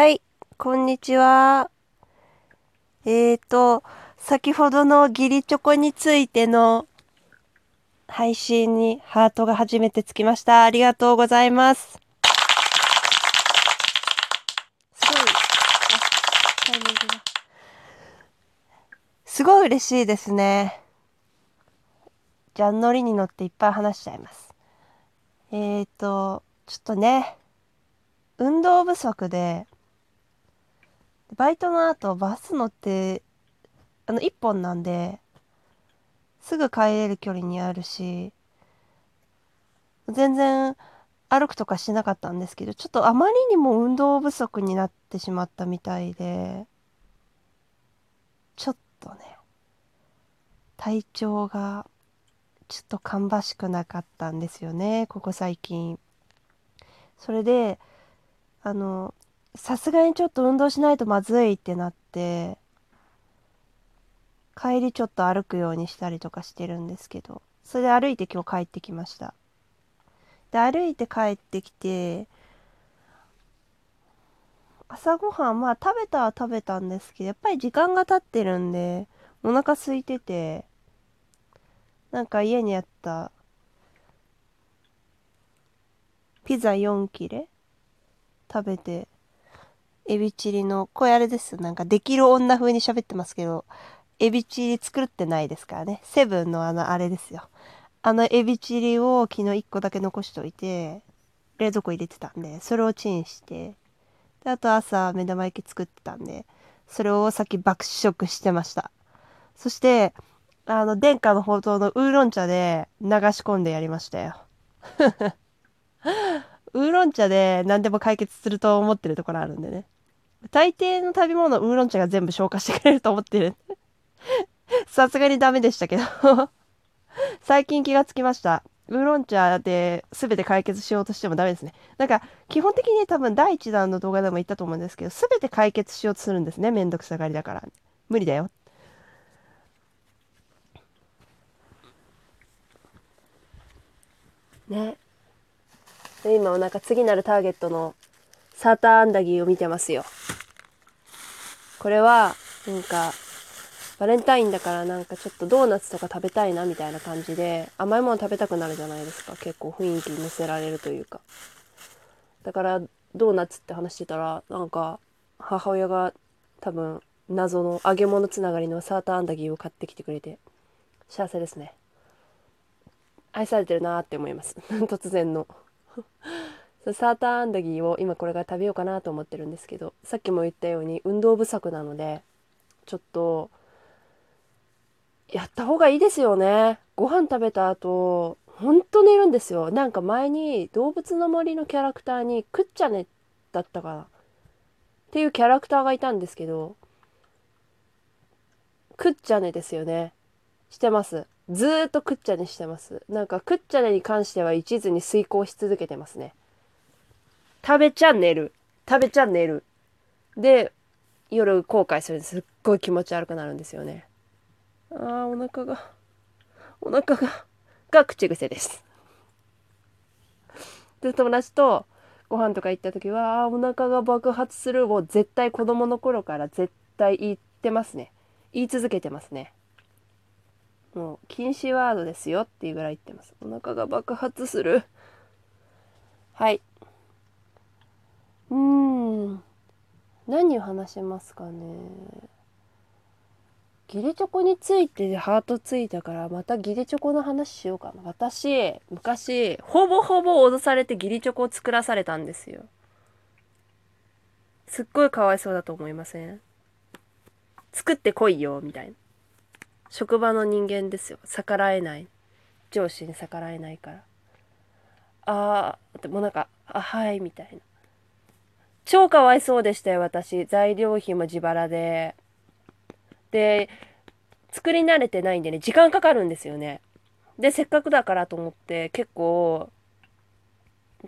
はい、こんにちは。えーと、先ほどの義理チョコについての配信にハートが初めてつきました。ありがとうございます。すごい、あタイミングがすごい嬉しいですね。じゃあ、ノリに乗っていっぱい話しちゃいます。えーと、ちょっとね、運動不足で、バイトの後バス乗って、あの、一本なんで、すぐ帰れる距離にあるし、全然歩くとかしなかったんですけど、ちょっとあまりにも運動不足になってしまったみたいで、ちょっとね、体調がちょっと芳しくなかったんですよね、ここ最近。それで、あの、さすがにちょっと運動しないとまずいってなって、帰りちょっと歩くようにしたりとかしてるんですけど、それで歩いて今日帰ってきました。で、歩いて帰ってきて、朝ごはん、まあ食べたは食べたんですけど、やっぱり時間が経ってるんで、お腹空いてて、なんか家にあったピザ4切れ食べて、エビチリの、これあれです。なんかできる女風に喋ってますけど、エビチリ作ってないですからね。セブンのあの、あれですよ。あのエビチリを昨日1個だけ残しといて、冷蔵庫入れてたんで、それをチンして、で、あと朝目玉焼き作ってたんで、それをさっき爆食してました。そして、あの、殿下の宝刀のウーロン茶で流し込んでやりましたよ。ウーロン茶で何でも解決すると思ってるところあるんでね。大抵の食べ物ウーロン茶が全部消化してくれると思ってる。さすがにダメでしたけど。最近気がつきました。ウーロン茶で全て解決しようとしてもダメですね。なんか、基本的に多分第一弾の動画でも言ったと思うんですけど、全て解決しようとするんですね。めんどくさがりだから。無理だよ。ね。で今なんか次なるターゲットのサーターアンダギーを見てますよ。これは、なんか、バレンタインだからなんかちょっとドーナツとか食べたいなみたいな感じで、甘いもの食べたくなるじゃないですか。結構雰囲気に乗せられるというか。だから、ドーナツって話してたら、なんか、母親が多分、謎の揚げ物つながりのサーターアンダギーを買ってきてくれて、幸せですね。愛されてるなーって思います。突然の。サーターアンダギーを今これから食べようかなと思ってるんですけどさっきも言ったように運動不足なのでちょっとやった方がいいですよね。ご飯食べた後ほんと寝るんですよ。なんか前に動物の森のキャラクターにクッチャネだったかな。っていうキャラクターがいたんですけどクッチャネですよね。してます。ずっとクッチャネしてます。なんかクッチャネに関しては一途に遂行し続けてますね。食べちゃ寝る。食べちゃ寝る。で夜後悔するんです。すっごい気持ち悪くなるんですよね。あーお腹がお腹がが口癖です。で友達とご飯とか行った時はあーお腹が爆発する。を絶対子供の頃から絶対言ってますね。言い続けてますね。もう禁止ワードですよっていうぐらい言ってます。お腹が爆発する。はい。うーん。何を話しますかね。ギリチョコについてハートついたからまたギリチョコの話しようかな。私昔ほぼほぼ脅されてギリチョコを作らされたんですよ。すっごいかわいそうだと思いません？作ってこいよみたいな。職場の人間ですよ逆らえない上司に逆らえないからあーもうなんかあはいみたいな超かわいそうでしたよ、私。材料費も自腹で。で、作り慣れてないんでね、時間かかるんですよね。で、せっかくだからと思って、結構、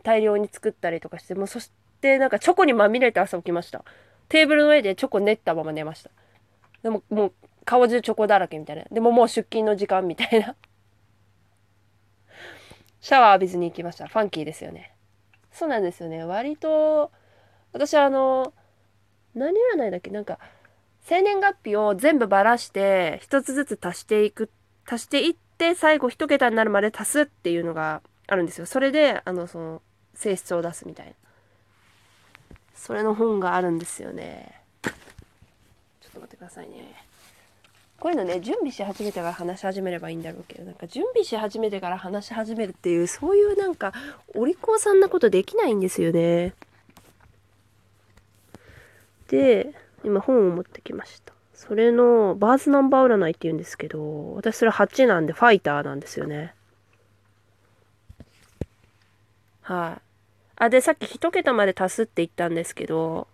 大量に作ったりとかして、もうそしてなんかチョコにまみれて朝起きました。テーブルの上でチョコ練ったまま寝ました。でも、もう顔中チョコだらけみたいな。でももう出勤の時間みたいな。シャワー浴びずに行きました。ファンキーですよね。そうなんですよね。割と、私あの何占いだっけ？なんか、生年月日を全部ばらして、一つずつ足していく、足していって、最後一桁になるまで足すっていうのがあるんですよ。それで、あの、その、性質を出すみたいな。それの本があるんですよね。ちょっと待ってくださいね。こういうのね、準備し始めてから話し始めればいいんだろうけど、なんか準備し始めてから話し始めるっていう、そういうなんか、お利口さんなことできないんですよね。で、今本を持ってきました。それのバーズナンバー占いって言うんですけど、私それ8なんでファイターなんですよね。はい。あ、で、さっき1桁まで足すって言ったんですけど、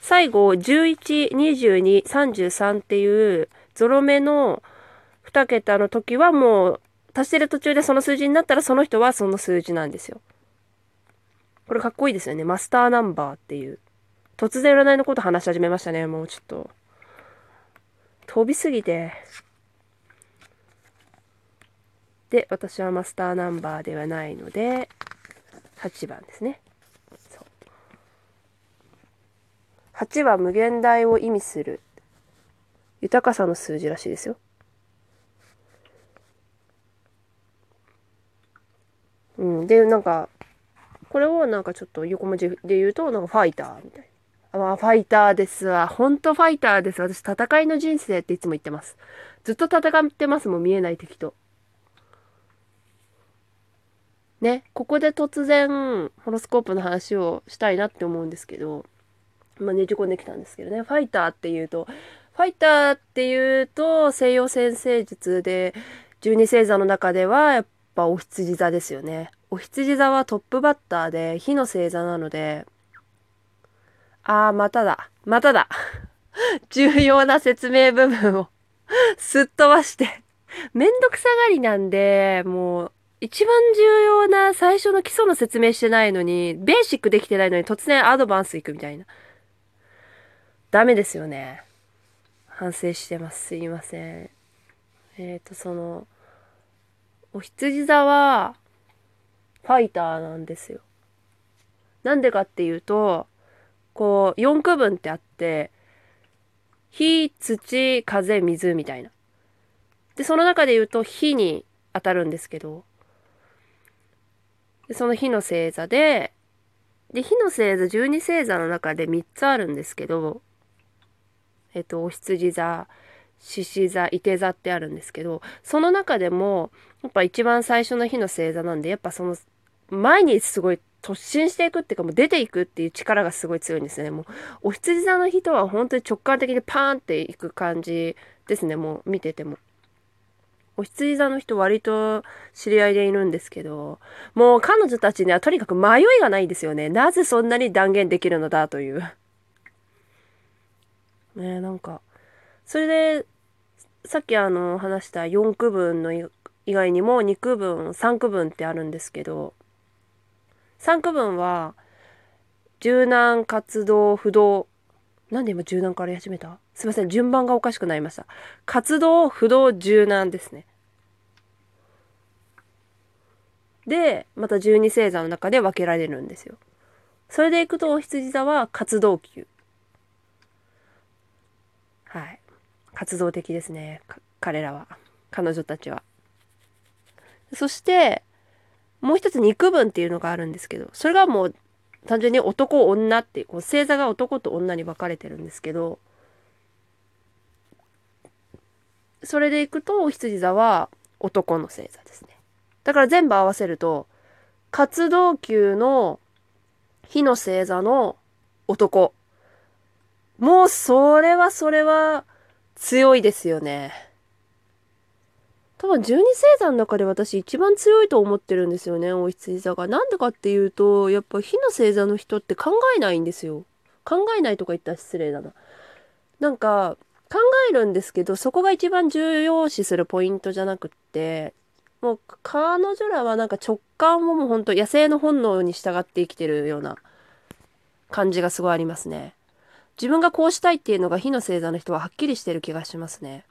最後、11、22、33っていうゾロ目の2桁の時はもう足してる途中でその数字になったらその人はその数字なんですよ。これかっこいいですよね。マスターナンバーっていう。突然占いのこと話し始めましたね。もうちょっと。飛びすぎて。で、私はマスターナンバーではないので、8番ですね。そう8は無限大を意味する。豊かさの数字らしいですよ。うん。で、なんか、これをなんかちょっと横文字で言うと、なんかファイターみたいな。まあ、ファイターですわ。ほんとファイターです。私、戦いの人生っていつも言ってます。ずっと戦ってますもん、見えない敵と。ね、ここで突然、ホロスコープの話をしたいなって思うんですけど、まあ、ねじ込んできたんですけどね、ファイターっていうと、ファイターっていうと、西洋先生術で、十二星座の中では、やっぱお羊座ですよね。お羊座はトップバッターで、火の星座なので、ああ、まただ。まただ。重要な説明部分を すっ飛ばしてめんどくさがりなんで、もう、一番重要な最初の基礎の説明してないのに、ベーシックできてないのに突然アドバンス行くみたいな。ダメですよね。反省してます。すいません。えっ、ー、と、その、お羊座は、ファイターなんですよ。なんでかっていうと、こう、4区分ってあって、火、土、風、水みたいな。で、その中で言うと火に当たるんですけど、その火の星座で、で、火の星座、12星座の中で3つあるんですけど、えっと、お羊座、獅子座、伊手座ってあるんですけど、その中でも、やっぱ一番最初の火の星座なんで、やっぱその、前にすごい突進していくっていうかもう出ていくっていう力がすごい強いんですね。もうお羊座の人は本当に直感的にパーンっていく感じですね。もう見てても。お羊座の人割と知り合いでいるんですけど、もう彼女たちにはとにかく迷いがないんですよね。なぜそんなに断言できるのだという。ねなんか、それで、さっきあの話した4区分の以外にも2区分、3区分ってあるんですけど、3区分は、柔軟活動不動。なんで今柔軟からやり始めた？すいません。順番がおかしくなりました。活動不動柔軟ですね。で、また十二星座の中で分けられるんですよ。それでいくと、お羊座は活動級。はい。活動的ですね。彼らは。彼女たちは。そして、もう一つ肉分っていうのがあるんですけど、それがもう単純に男女っていう、こう星座が男と女に分かれてるんですけど、それでいくと、羊座は男の星座ですね。だから全部合わせると、活動級の火の星座の男。もうそれはそれは強いですよね。多分12星座の中で私一番強いと思ってるんですよね、お羊座が。なんでかっていうと、やっぱ火の星座の人って考えないんですよ。考えないとか言ったら失礼だな。なんか、考えるんですけど、そこが一番重要視するポイントじゃなくって、もう彼女らはなんか直感をもうほんと野生の本能に従って生きてるような感じがすごいありますね。自分がこうしたいっていうのが火の星座の人ははっきりしてる気がしますね。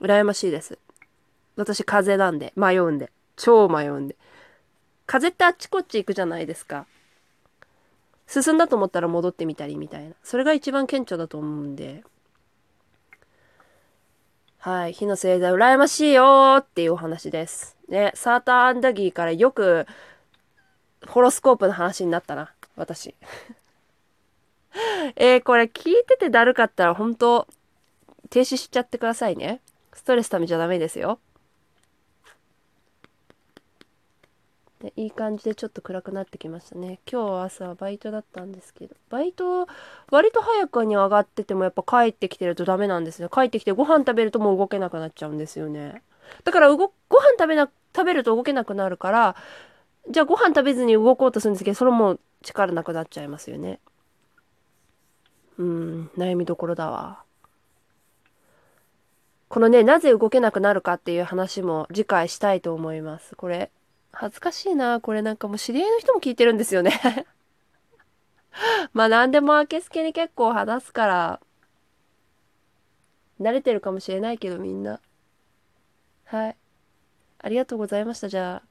羨ましいです。私風なんで、迷うんで。超迷うんで。風ってあっちこっち行くじゃないですか。進んだと思ったら戻ってみたりみたいなそれが一番顕著だと思うんではい火の星座羨ましいよーっていうお話ですねサーターアンダギーからよくホロスコープの話になったな私 えー、これ聞いててだるかったら本当停止しちゃってくださいね。ストレスためちゃダメですよ。でいい感じでちょっと暗くなってきましたね。今日朝バイトだったんですけど。バイト割と早くに上がっててもやっぱ帰ってきてるとダメなんですね帰ってきてご飯食べるともう動けなくなっちゃうんですよね。だからごご飯食べな食べると動けなくなるからじゃあご飯食べずに動こうとするんですけどそれも力なくなっちゃいますよね。うん悩みどころだわこのねなぜ動けなくなるかっていう話も次回したいと思いますこれ恥ずかしいな。これなんかもう知り合いの人も聞いてるんですよね まあ何でも明けすけに結構話すから、慣れてるかもしれないけどみんな。はい。ありがとうございました。じゃあ、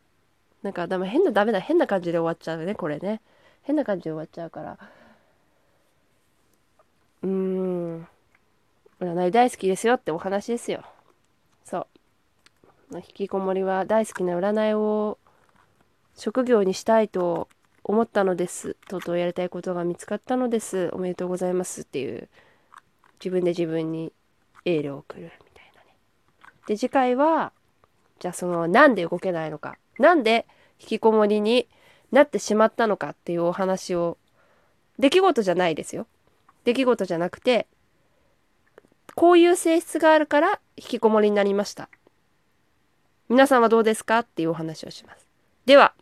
なんかでも変な、ダメだ。変な感じで終わっちゃうね、これね。変な感じで終わっちゃうから。うーん。占い大好きですよってお話ですよ。そう。引きこもりは大好きな占いを職業にしたいと思ったのです。とうとうやりたいことが見つかったのです。おめでとうございますっていう自分で自分にエールを送るみたいなね。で次回はじゃあそのなんで動けないのかなんで引きこもりになってしまったのかっていうお話を出来事じゃないですよ。出来事じゃなくてこういう性質があるから引きこもりになりました。皆さんはどうですか？っていうお話をします。では